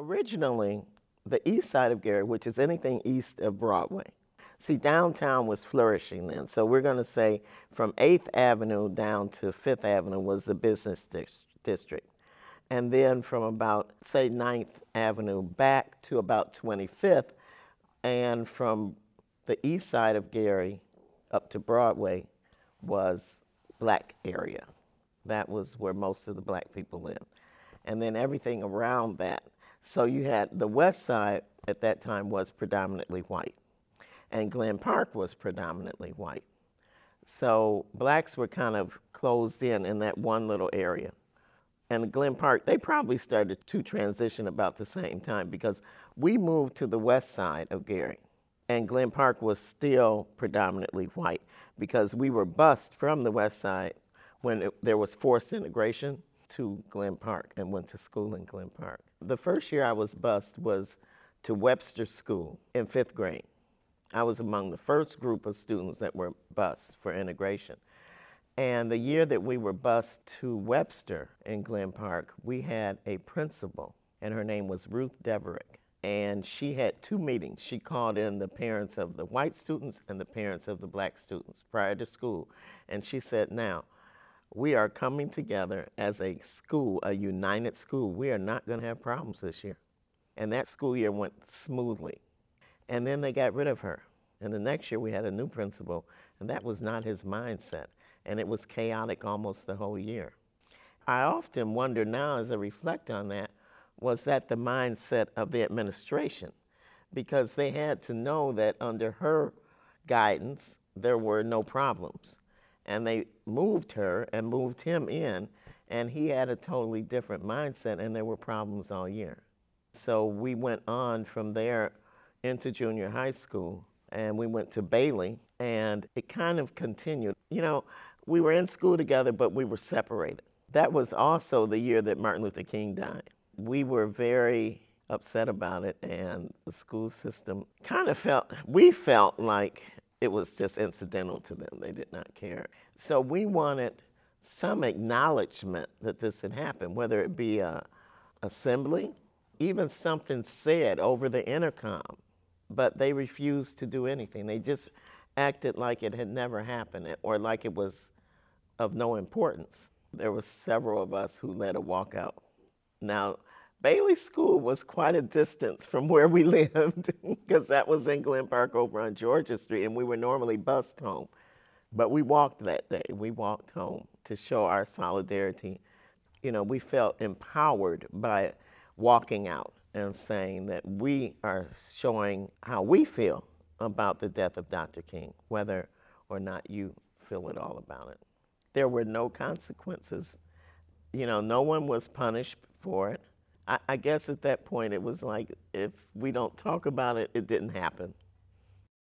Originally, the east side of Gary, which is anything east of Broadway. See, downtown was flourishing then. So we're going to say from 8th Avenue down to 5th Avenue was the business dis- district. And then from about, say, 9th Avenue back to about 25th, and from the east side of Gary up to Broadway was black area. That was where most of the black people lived. And then everything around that. So you had the west side at that time was predominantly white, and Glen Park was predominantly white. So blacks were kind of closed in in that one little area. And Glen Park, they probably started to transition about the same time because we moved to the west side of Gary and Glen Park was still predominantly white because we were bused from the west side when it, there was forced integration to Glen Park and went to school in Glen Park. The first year I was bused was to Webster School in fifth grade. I was among the first group of students that were bused for integration. And the year that we were bused to Webster in Glen Park, we had a principal, and her name was Ruth Deverick and she had two meetings. She called in the parents of the white students and the parents of the black students prior to school. And she said, Now, we are coming together as a school, a united school. We are not going to have problems this year. And that school year went smoothly. And then they got rid of her. And the next year we had a new principal, and that was not his mindset. And it was chaotic almost the whole year. I often wonder now as I reflect on that was that the mindset of the administration? Because they had to know that under her guidance, there were no problems. And they moved her and moved him in, and he had a totally different mindset, and there were problems all year. So we went on from there into junior high school, and we went to Bailey, and it kind of continued. You know, we were in school together, but we were separated. That was also the year that Martin Luther King died we were very upset about it, and the school system kind of felt, we felt like it was just incidental to them. They did not care. So we wanted some acknowledgement that this had happened, whether it be a assembly, even something said over the intercom, but they refused to do anything. They just acted like it had never happened eh, or like it was of no importance. There were several of us who led a walkout. Now, Bailey School was quite a distance from where we lived because that was in Glen Park over on Georgia Street, and we were normally bused home. But we walked that day. We walked home to show our solidarity. You know, we felt empowered by walking out and saying that we are showing how we feel about the death of Dr. King, whether or not you feel at all about it. There were no consequences. You know, no one was punished for it I, I guess at that point it was like if we don't talk about it, it didn't happen.